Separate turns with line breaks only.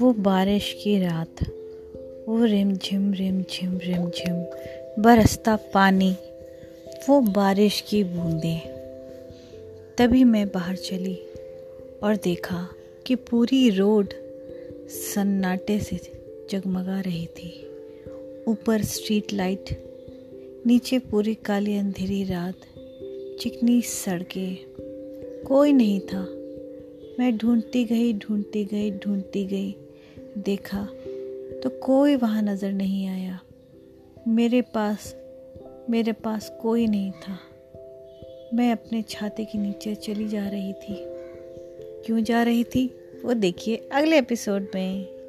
वो बारिश की रात, वो रिम झिम रिम झिम रिम झिम, बरसता पानी, वो बारिश की बूंदें। तभी मैं बाहर चली और देखा कि पूरी रोड सन्नाटे से जगमगा रही थी। ऊपर स्ट्रीट लाइट, नीचे पूरी काली अंधेरी रात, चिकनी सड़कें। कोई नहीं था। मैं ढूंढती गई ढूंढती गई ढूंढती गई। देखा तो कोई वहाँ नज़र नहीं आया। मेरे पास मेरे पास कोई नहीं था। मैं अपने छाते के नीचे चली जा रही थी। क्यों जा रही थी? वो देखिए अगले एपिसोड में।